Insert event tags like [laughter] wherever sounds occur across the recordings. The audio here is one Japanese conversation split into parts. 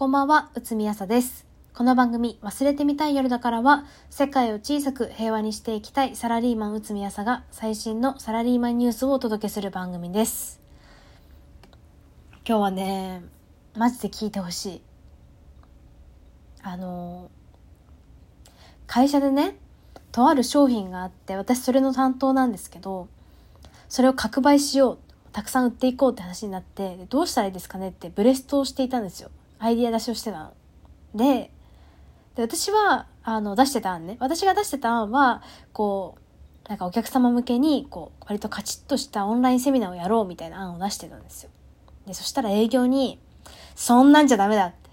こんばんは、うつみやさです。この番組、忘れてみたい夜だからは、世界を小さく平和にしていきたいサラリーマンうつみやさが最新のサラリーマンニュースをお届けする番組です。今日はね、マジで聞いてほしい。あの、会社でね、とある商品があって、私それの担当なんですけど、それを拡売しよう。たくさん売っていこうって話になって、どうしたらいいですかねってブレストをしていたんですよ。アイディア出しをしてたの。で、で私は、あの、出してた案ね。私が出してた案は、こう、なんかお客様向けに、こう、割とカチッとしたオンラインセミナーをやろうみたいな案を出してたんですよ。で、そしたら営業に、そんなんじゃダメだって。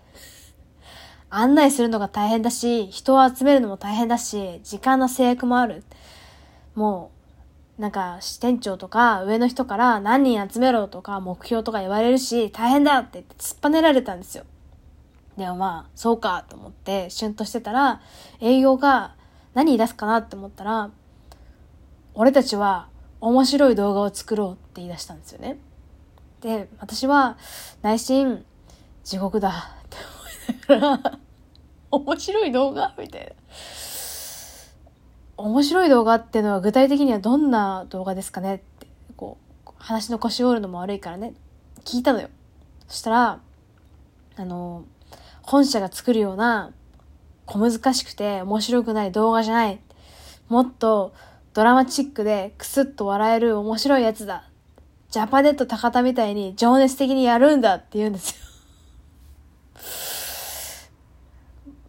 案内するのが大変だし、人を集めるのも大変だし、時間の制約もある。もう、なんか支店長とか上の人から何人集めろとか目標とか言われるし大変だって言って突っぱねられたんですよ。でもまあそうかと思ってシュンとしてたら営業が何言い出すかなって思ったら俺たちは面白い動画を作ろうって言い出したんですよね。で私は内心地獄だって思いながら面白い動画みたいな。面白い動画っていうのは具体的にはどんな動画ですかねって、こう、話の腰折るのも悪いからね、聞いたのよ。そしたら、あの、本社が作るような小難しくて面白くない動画じゃない。もっとドラマチックでクスッと笑える面白いやつだ。ジャパネット高田みたいに情熱的にやるんだって言うんですよ。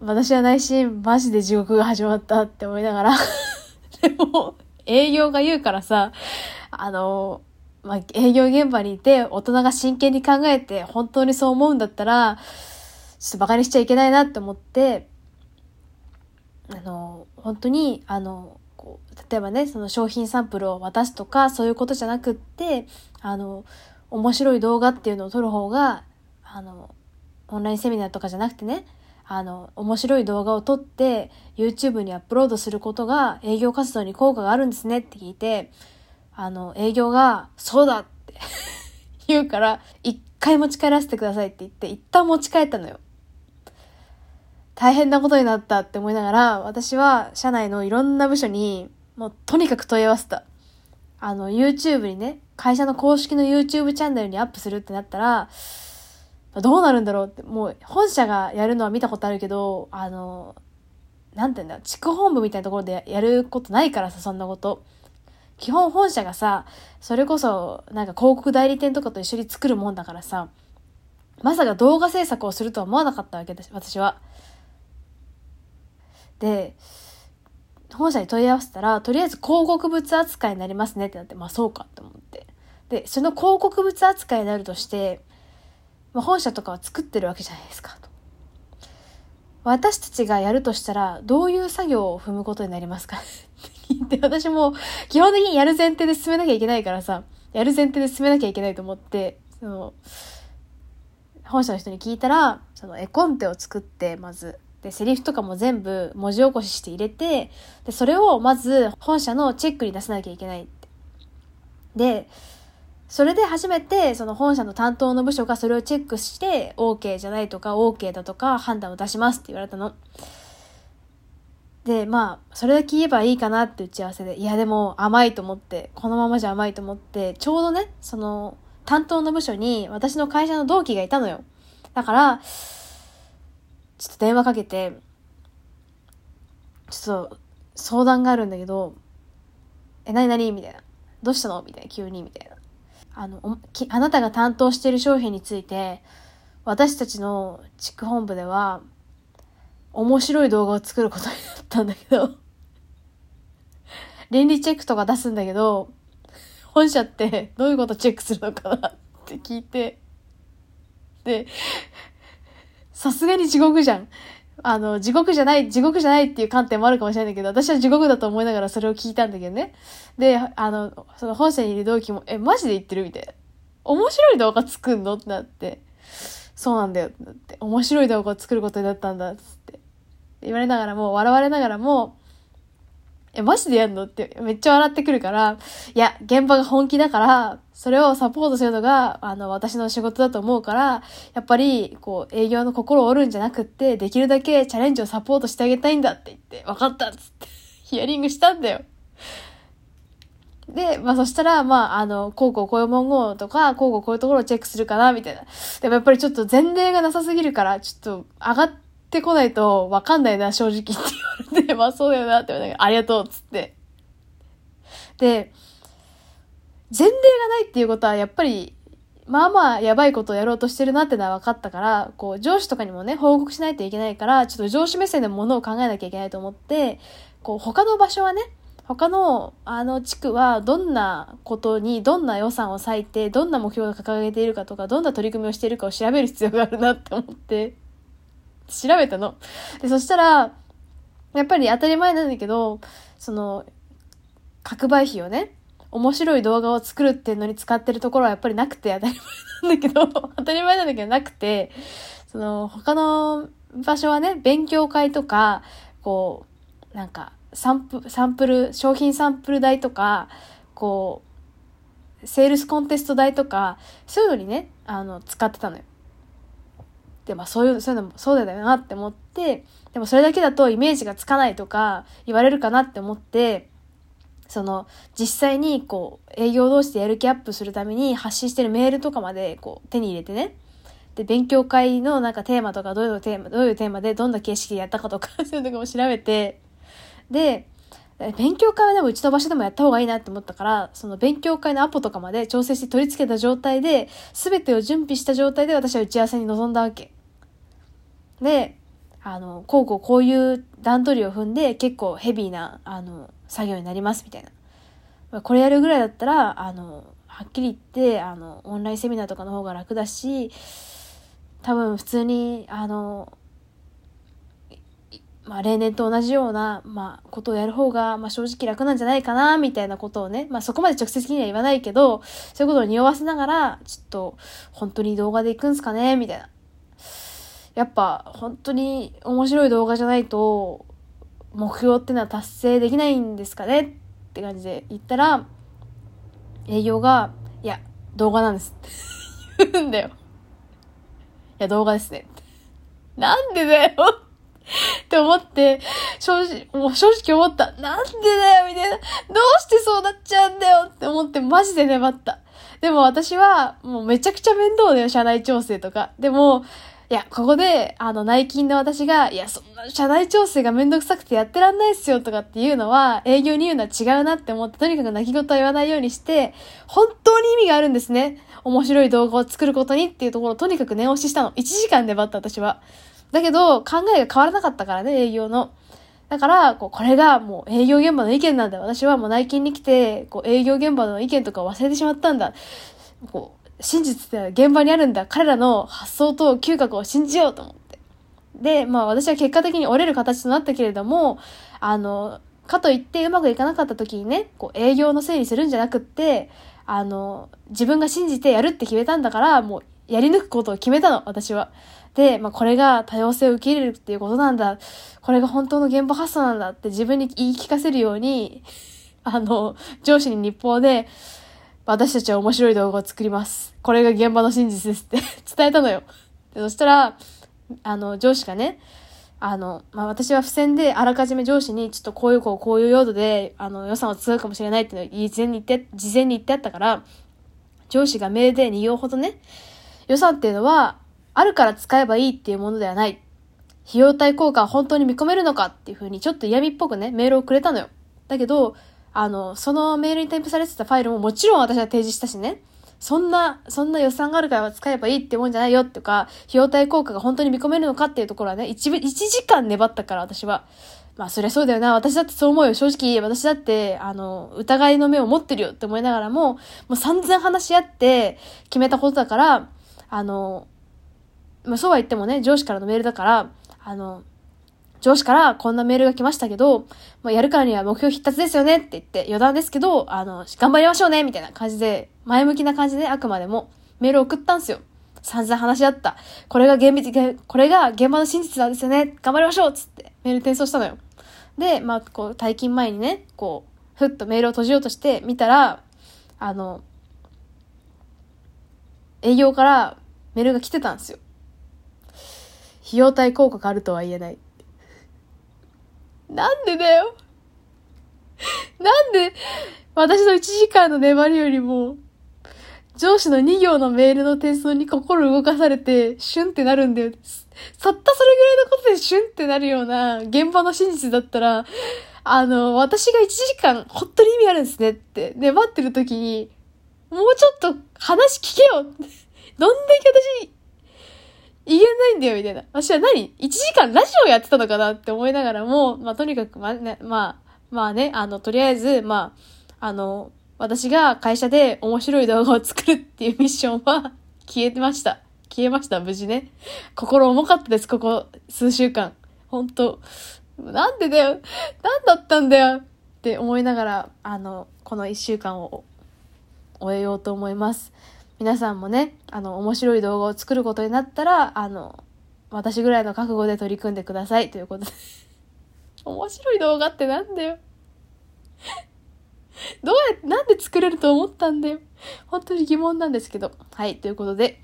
[laughs] 私は内心マジで地獄が始まったって思いながら [laughs] でも営業が言うからさあのまあ、営業現場にいて大人が真剣に考えて本当にそう思うんだったらちょっとバカにしちゃいけないなって思ってあの本当にあのこう例えばねその商品サンプルを渡すとかそういうことじゃなくってあの面白い動画っていうのを撮る方があのオンラインセミナーとかじゃなくてねあの、面白い動画を撮って YouTube にアップロードすることが営業活動に効果があるんですねって聞いて、あの、営業が、そうだって [laughs] 言うから、一回持ち帰らせてくださいって言って、一旦持ち帰ったのよ。大変なことになったって思いながら、私は社内のいろんな部署に、もうとにかく問い合わせた。あの、YouTube にね、会社の公式の YouTube チャンネルにアップするってなったら、どうなるんだろうって、もう本社がやるのは見たことあるけど、あの、なんて言うんだ、地区本部みたいなところでやることないからさ、そんなこと。基本本社がさ、それこそ、なんか広告代理店とかと一緒に作るもんだからさ、まさか動画制作をするとは思わなかったわけです、私は。で、本社に問い合わせたら、とりあえず広告物扱いになりますねってなって、まあそうかって思って。で、その広告物扱いになるとして、まあ、本社とかは作ってるわけじゃないですかと。私たちがやるとしたら、どういう作業を踏むことになりますか？[laughs] って聞いて、私も基本的にやる前提で進めなきゃいけないからさ、やる前提で進めなきゃいけないと思って、その、本社の人に聞いたら、その絵コンテを作って、まず、で、セリフとかも全部文字起こしして入れて、で、それをまず本社のチェックに出さなきゃいけないって。で、それで初めて、その本社の担当の部署がそれをチェックして、OK じゃないとか、OK だとか、判断を出しますって言われたの。で、まあ、それだけ言えばいいかなって打ち合わせで、いやでも甘いと思って、このままじゃ甘いと思って、ちょうどね、その、担当の部署に私の会社の同期がいたのよ。だから、ちょっと電話かけて、ちょっと相談があるんだけど、え、なになにみたいな。どうしたの？みたいな、急に、みたいな。あの、あなたが担当している商品について、私たちの地区本部では、面白い動画を作ることになったんだけど、[laughs] 倫理チェックとか出すんだけど、本社ってどういうことチェックするのかなって聞いて、で、さすがに地獄じゃん。あの、地獄じゃない、地獄じゃないっていう観点もあるかもしれないんだけど、私は地獄だと思いながらそれを聞いたんだけどね。で、あの、その本社にいる同期も、え、マジで言ってるみたいな。面白い動画作んのってなって、そうなんだよってなって、面白い動画を作ることになったんだつって。言われながらも、笑われながらも、え、マジでやんの？ってめっちゃ笑ってくるから、いや、現場が本気だから、それをサポートするのが、あの、私の仕事だと思うから、やっぱり、こう、営業の心を折るんじゃなくって、できるだけチャレンジをサポートしてあげたいんだって言って、分かったっつって、[laughs] ヒアリングしたんだよ。で、まあそしたら、まあ、あの、こうこうこういう文言とか、こうこうこういうところをチェックするかな、みたいな。でもやっぱりちょっと前例がなさすぎるから、ちょっと上がっってこないとわかんないな、正直って言われて、まあそうだよなって言われて、ありがとうっ、つって。で、前例がないっていうことは、やっぱり、まあまあやばいことをやろうとしてるなってのは分かったから、こう上司とかにもね、報告しないといけないから、ちょっと上司目線でものを考えなきゃいけないと思って、こう他の場所はね、他のあの地区はどんなことにどんな予算を割いてどんな目標を掲げているかとかどんな取り組みをしているかを調べる必要があるなって思って調べたの。で、そしたらやっぱり当たり前なんだけどその拡売費をね面白い動画を作るっていうのに使ってるところはやっぱりなくて当たり前なんだけど [laughs] 当たり前なんだけどなくてその他の場所はね勉強会とかこうなんかサンプサンプル商品サンプル代とかこうセールスコンテスト代とかそういうのにねあの使ってたのよ。でまあそういうそういうのもそうだよなって思ってでもそれだけだとイメージがつかないとか言われるかなって思ってその実際にこう営業同士でやる気アップするために発信してるメールとかまでこう手に入れてねで勉強会のなんかテーマとかどういうテーマどういうテーマでどんな形式でやったかとか [laughs] そういうのとかも調べてで、勉強会はでもうちの場所でもやった方がいいなって思ったから、その勉強会のアポとかまで調整して取り付けた状態で、すべてを準備した状態で私は打ち合わせに臨んだわけ。で、あの、こうこうこういう段取りを踏んで結構ヘビーな、あの、作業になりますみたいな。これやるぐらいだったら、あの、はっきり言って、あの、オンラインセミナーとかの方が楽だし、多分普通に、あの、まあ、例年と同じような、まあ、ことをやる方が、まあ、正直楽なんじゃないかな、みたいなことをね、まあ、そこまで直接的には言わないけど、そういうことを匂わせながら、ちょっと、本当に動画で行くんすかね、みたいな。やっぱ、本当に面白い動画じゃないと、目標ってのは達成できないんですかねって感じで言ったら、営業が、いや、動画なんですって言うんだよ。いや、動画ですね。なんでだよって思って、正直、もう正直思った。なんでだよみたいな。どうしてそうなっちゃうんだよって思ってマジで粘った。でも私はもうめちゃくちゃ面倒だよ、社内調整とか。でも、いや、ここで、あの、内勤の私が、いや、そんな、社内調整がめんどくさくてやってらんないっすよとかっていうのは、営業に言うのは違うなって思って、とにかく泣き言は言わないようにして、本当に意味があるんですね。面白い動画を作ることにっていうところをとにかく念押ししたの。1時間粘った私は。だけど、考えが変わらなかったからね、営業の。だから、こう、これがもう営業現場の意見なんだ。私はもう内勤に来て、こう、営業現場の意見とか忘れてしまったんだ。こう、真実って現場にあるんだ。彼らの発想と嗅覚を信じようと思って。で、まあ私は結果的に折れる形となったけれども、あの、かといってうまくいかなかった時にね、こう営業のせいにするんじゃなくって、あの、自分が信じてやるって決めたんだから、もうやり抜くことを決めたの、私は。で、まあ、これが多様性を受け入れるっていうことなんだ。これが本当の現場発想なんだって自分に言い聞かせるように、あの、上司に日報で、私たちは面白い動画を作ります。これが現場の真実ですって [laughs] 伝えたのよ。でそしたら、あの、上司がね、あの、まあ、私は付箋であらかじめ上司にちょっとこういうこうこういう用途で、あの、予算を使うかもしれないっていうのを事前に言って、事前に言ってあったから、上司がメールで2行ほどね、予算っていうのは、あるから使えばいいっていうものではない。費用対効果は本当に見込めるのかっていうふうにちょっと嫌味っぽくね、メールをくれたのよ。だけど、あの、そのメールに添付されてたファイルももちろん私は提示したしね。そんな、そんな予算があるから使えばいいってもんじゃないよとか、費用対効果が本当に見込めるのかっていうところはね、1, 1時間粘ったから私は。まあそりゃそうだよな。私だってそう思うよ。正直、私だって、あの、疑いの目を持ってるよって思いながらも、もう散々話し合って決めたことだから、あの、まあ、そうは言ってもね、上司からのメールだから、あの、上司からこんなメールが来ましたけど、まあ、やるからには目標必達ですよねって言って余談ですけど、あの、頑張りましょうねみたいな感じで、前向きな感じであくまでもメールを送ったんですよ。散々話し合った。これが厳密、これが現場の真実なんですよね。頑張りましょうつってメール転送したのよ。で、まあ、こう、退勤前にね、こう、ふっとメールを閉じようとして見たら、あの、営業からメールが来てたんですよ。費用対効果があるとは言えない。なんでだよ。なんで、私の1時間の粘りよりも、上司の2行のメールの転送に心動かされて、シュンってなるんだよ。たったそれぐらいのことでシュンってなるような現場の真実だったら、あの、私が1時間、本当に意味あるんですねって、粘ってる時に、もうちょっと話聞けよどんだけ私、言えないんだよ、みたいな。私は何 ?1 時間ラジオやってたのかなって思いながらも、まあ、とにかく、まあね、まあ、まあね、あの、とりあえず、まあ、あの、私が会社で面白い動画を作るっていうミッションは [laughs] 消えてました。消えました、無事ね。心重かったです、ここ数週間。本当なんでだよ？なんだったんだよ？って思いながら、あの、この一週間を終えようと思います。皆さんもね、あの、面白い動画を作ることになったら、あの、私ぐらいの覚悟で取り組んでくださいということで。[laughs] 面白い動画ってなんだよ。[laughs] どうやって、なんで作れると思ったんだよ。本当に疑問なんですけど。はい、ということで。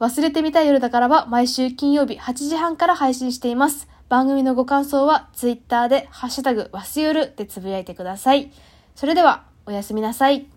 忘れてみたい夜だからは毎週金曜日8時半から配信しています。番組のご感想は Twitter でハッシュタグわすよるでつぶやいてください。それでは、おやすみなさい。